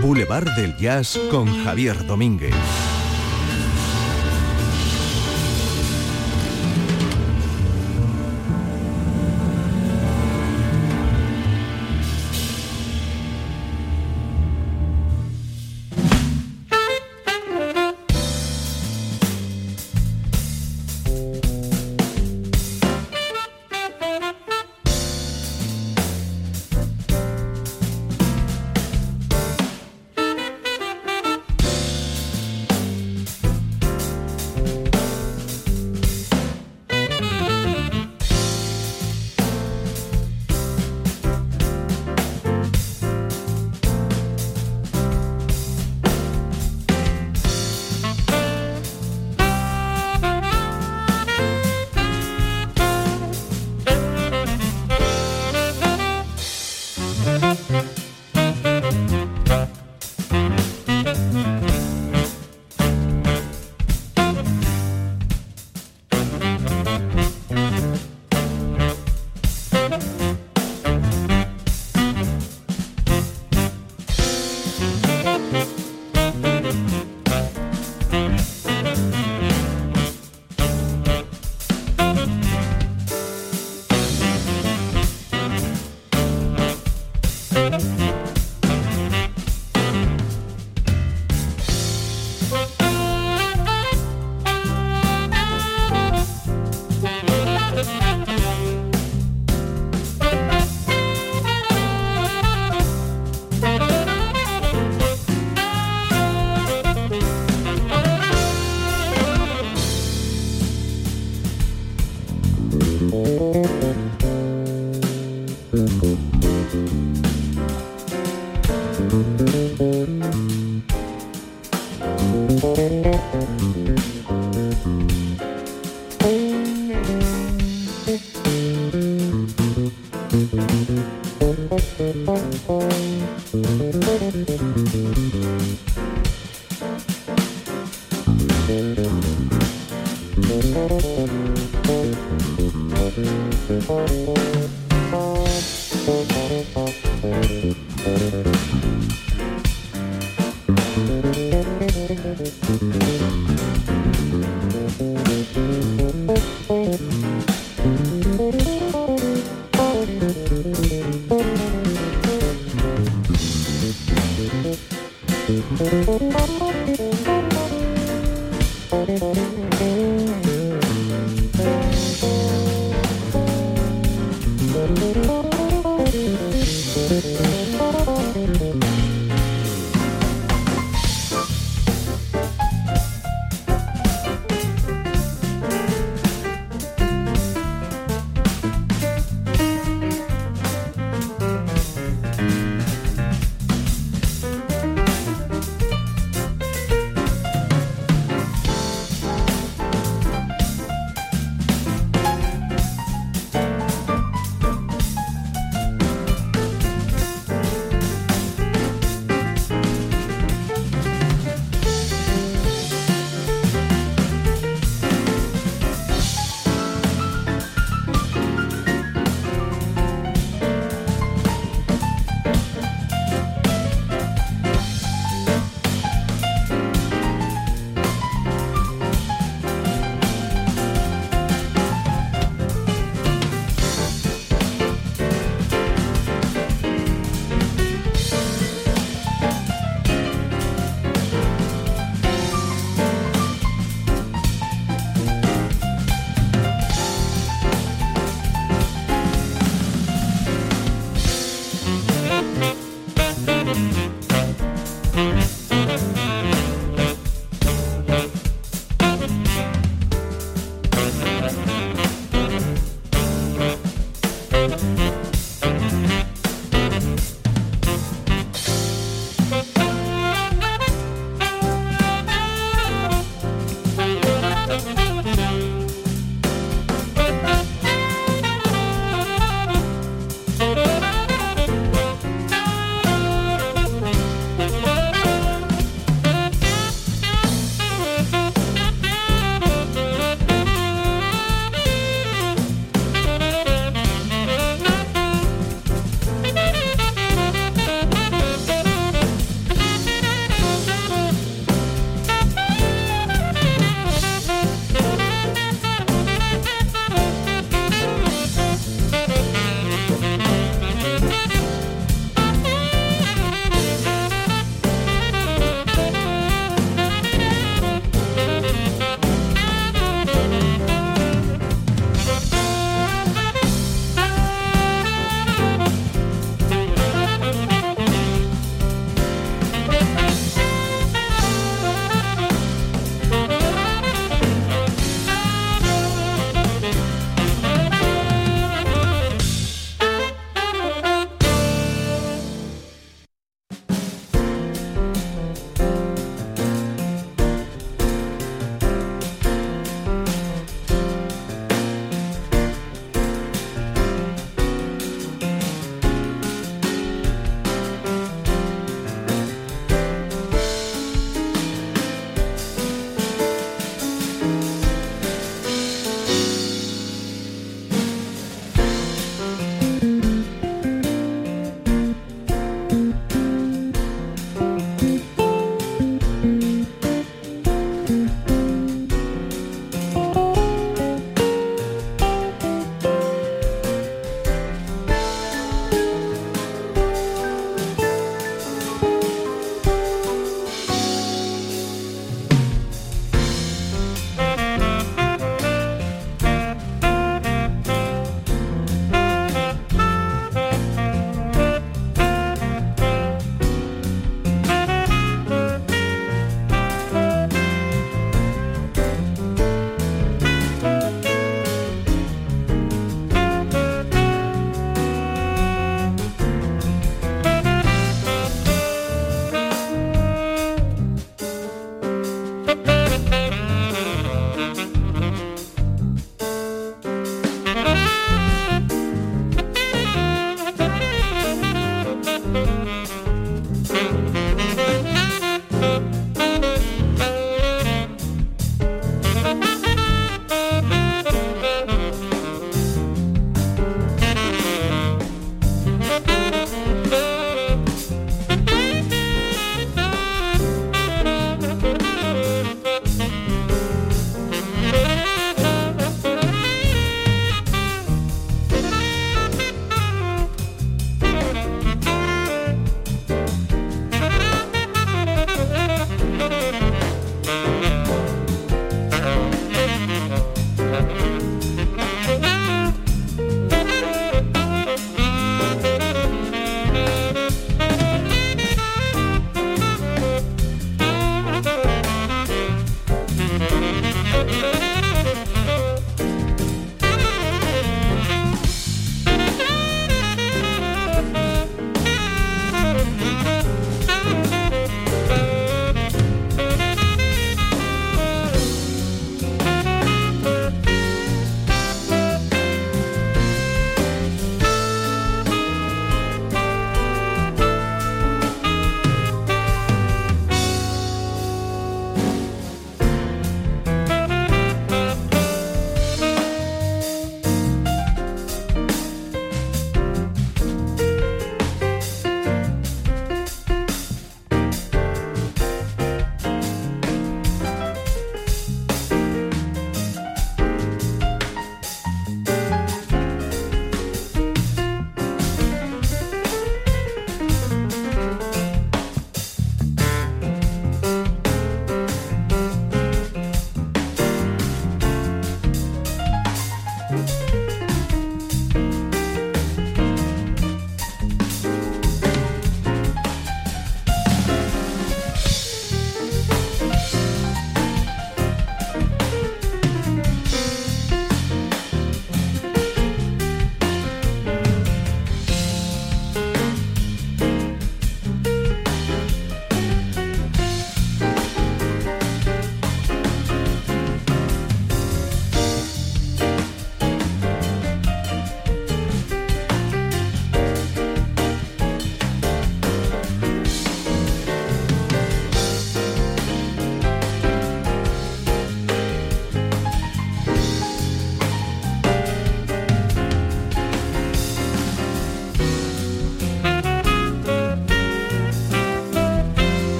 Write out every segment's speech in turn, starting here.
Boulevard del Jazz con Javier Domínguez.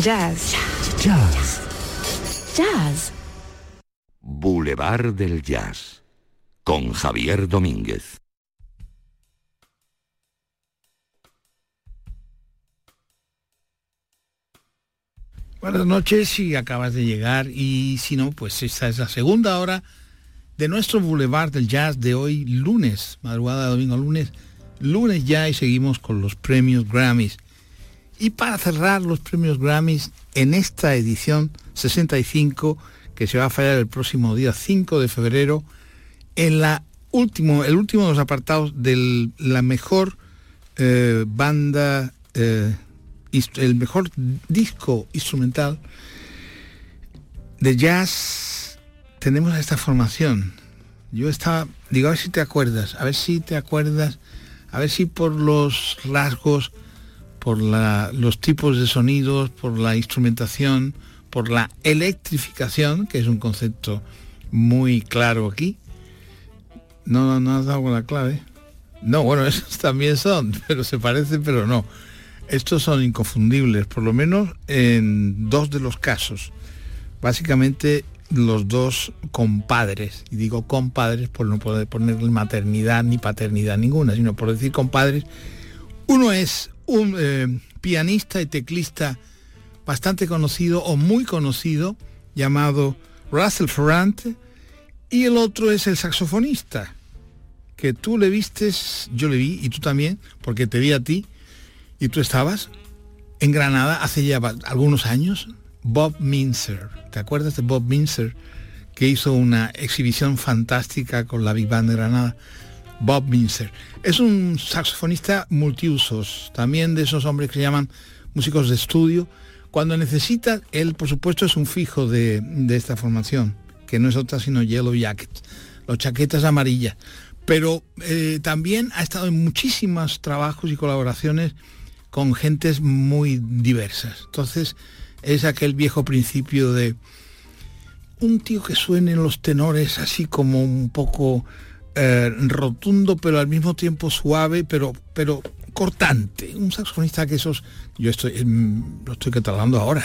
Jazz. Jazz. Jazz. Boulevard del Jazz con Javier Domínguez. Buenas noches si acabas de llegar y si no, pues esta es la segunda hora de nuestro Boulevard del Jazz de hoy, lunes, madrugada de domingo lunes, lunes ya y seguimos con los premios Grammys. Y para cerrar los premios Grammys en esta edición 65 que se va a fallar el próximo día 5 de febrero, en la último, el último de los apartados de la mejor eh, banda, eh, el mejor disco instrumental de jazz, tenemos esta formación. Yo estaba, digo, a ver si te acuerdas, a ver si te acuerdas, a ver si por los rasgos, por los tipos de sonidos, por la instrumentación, por la electrificación, que es un concepto muy claro aquí. No, no, has dado la clave. No, bueno, esos también son, pero se parecen, pero no. Estos son inconfundibles, por lo menos en dos de los casos. Básicamente los dos compadres, y digo compadres por no poder ponerle maternidad ni paternidad ninguna, sino por decir compadres. Uno es un eh, pianista y teclista bastante conocido o muy conocido, llamado Russell Ferrante, y el otro es el saxofonista, que tú le vistes, yo le vi, y tú también, porque te vi a ti, y tú estabas en Granada hace ya algunos años, Bob Minzer. ¿Te acuerdas de Bob Minzer? Que hizo una exhibición fantástica con la Big Band de Granada. Bob Minzer. Es un saxofonista multiusos, también de esos hombres que se llaman músicos de estudio. Cuando necesita, él por supuesto es un fijo de, de esta formación, que no es otra sino Yellow Jackets, los chaquetas amarillas. Pero eh, también ha estado en muchísimos trabajos y colaboraciones con gentes muy diversas. Entonces es aquel viejo principio de un tío que suene en los tenores así como un poco eh, rotundo, pero al mismo tiempo suave, pero, pero cortante. Un saxofonista que esos, yo estoy, em, lo estoy catalogando ahora,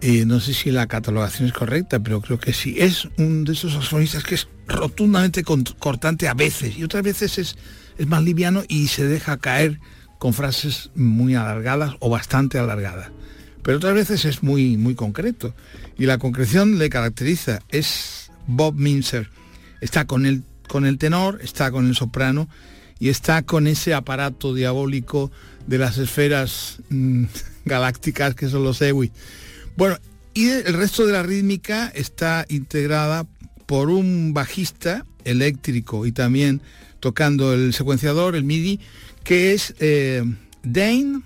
¿eh? No sé si la catalogación es correcta, pero creo que sí. Es un de esos saxofonistas que es rotundamente cortante a veces y otras veces es, es más liviano y se deja caer con frases muy alargadas o bastante alargadas. Pero otras veces es muy, muy concreto. Y la concreción le caracteriza. Es Bob Minzer. Está con el, con el tenor, está con el soprano y está con ese aparato diabólico de las esferas mm, galácticas que son los EWI. Bueno, y el resto de la rítmica está integrada por un bajista eléctrico y también tocando el secuenciador, el MIDI, que es eh, Dane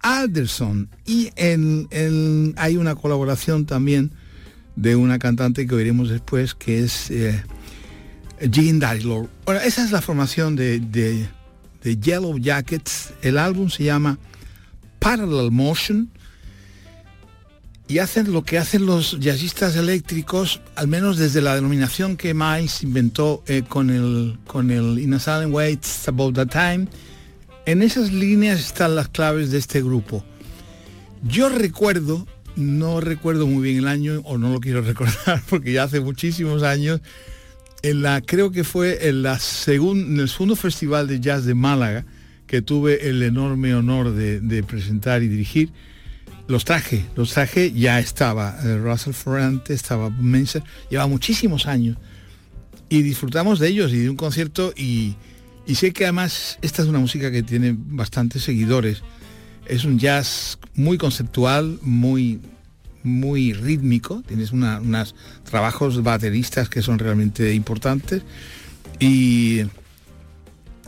Alderson. Y en, hay una colaboración también de una cantante que oiremos después, que es eh, Jean Darlow. Bueno, esa es la formación de, de- de Yellow Jackets. El álbum se llama Parallel Motion y hacen lo que hacen los jazzistas eléctricos, al menos desde la denominación que Miles inventó eh, con el con el In a Silent Way, It's About the Time. En esas líneas están las claves de este grupo. Yo recuerdo, no recuerdo muy bien el año, o no lo quiero recordar, porque ya hace muchísimos años, en la, creo que fue en, la en el segundo festival de jazz de Málaga, que tuve el enorme honor de, de presentar y dirigir, los traje, los traje, ya estaba eh, Russell Ferrante, estaba Menser, lleva muchísimos años y disfrutamos de ellos y de un concierto y, y sé que además esta es una música que tiene bastantes seguidores. Es un jazz muy conceptual, muy muy rítmico, tienes una- unos trabajos bateristas que son realmente importantes y,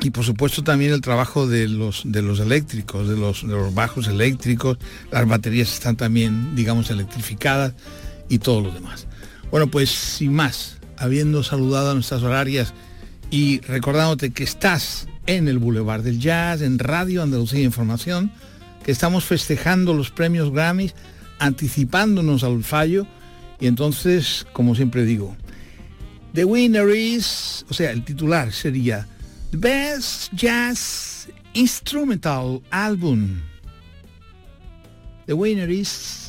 y por supuesto también el trabajo de los, de los eléctricos, de los, de los bajos eléctricos, las baterías están también, digamos, electrificadas y todo lo demás. Bueno, pues sin más, habiendo saludado a nuestras horarias y recordándote que estás en el Boulevard del Jazz, en Radio Andalucía Información, que estamos festejando los premios Grammys, anticipándonos al fallo, y entonces, como siempre digo, The winner is, o sea, el titular sería The Best Jazz Instrumental Album. The winner is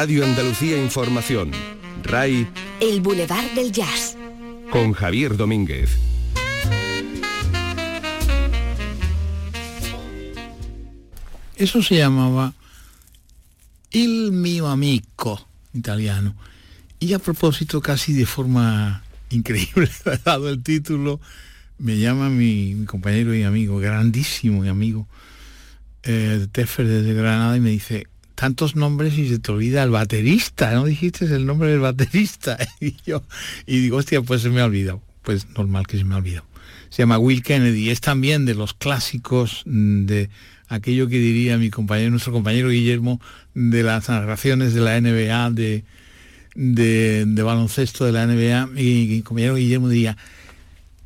Radio Andalucía Información, RAI El Boulevard del Jazz. con Javier Domínguez. Eso se llamaba Il mio amico, italiano. Y a propósito, casi de forma increíble, dado el título, me llama mi, mi compañero y amigo, grandísimo y amigo, eh, Teffer desde Granada, y me dice, tantos nombres y se te olvida el baterista, ¿no dijiste el nombre del baterista? Y yo, y digo, hostia, pues se me ha olvidado. Pues normal que se me ha olvidado. Se llama Will Kennedy, es también de los clásicos mm, de aquello que diría mi compañero, nuestro compañero Guillermo, de las narraciones de la NBA, de, de, baloncesto de la NBA, y mi compañero Guillermo diría,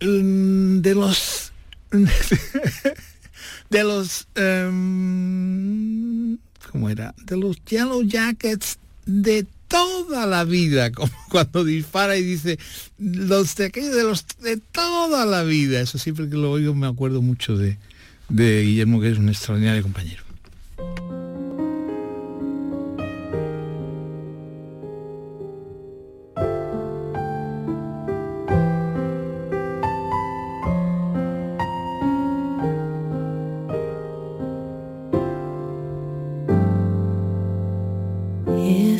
"Mm, de los de los em, ¿cómo era? De los Yellow Jackets de toda la vida, como cuando dispara y dice los de aquellos de los de toda la vida. Eso siempre que lo oigo me acuerdo mucho de, de Guillermo, que es un extraordinario compañero.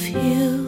of you.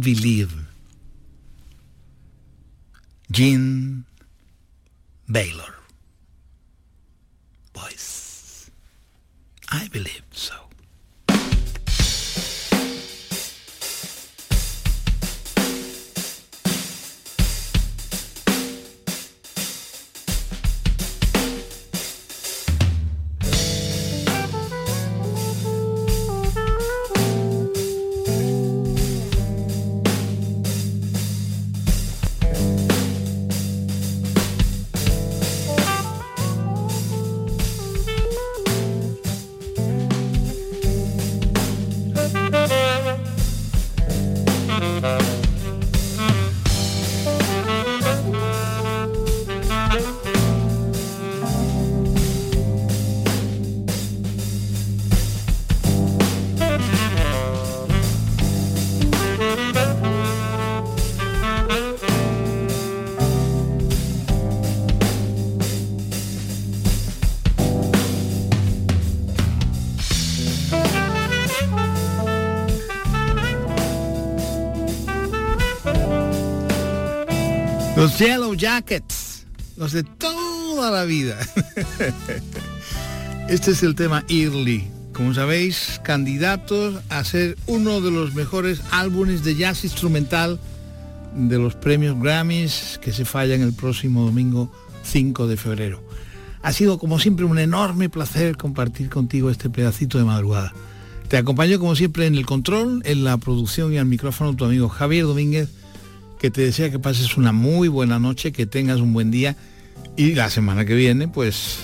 movie Live. Yellow Jackets, los de toda la vida. Este es el tema Early. Como sabéis, candidatos a ser uno de los mejores álbumes de jazz instrumental de los premios Grammys que se fallan el próximo domingo 5 de febrero. Ha sido como siempre un enorme placer compartir contigo este pedacito de madrugada. Te acompaño como siempre en el control, en la producción y al micrófono tu amigo Javier Domínguez, que te desea que pases una muy buena noche, que tengas un buen día y la semana que viene pues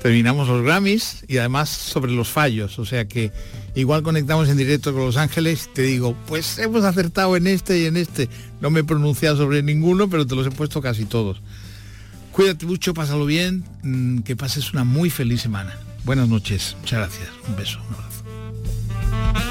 terminamos los Grammys y además sobre los fallos, o sea que igual conectamos en directo con Los Ángeles, te digo, pues hemos acertado en este y en este. No me he pronunciado sobre ninguno, pero te los he puesto casi todos. Cuídate mucho, pásalo bien, mm, que pases una muy feliz semana. Buenas noches, muchas gracias, un beso, un abrazo.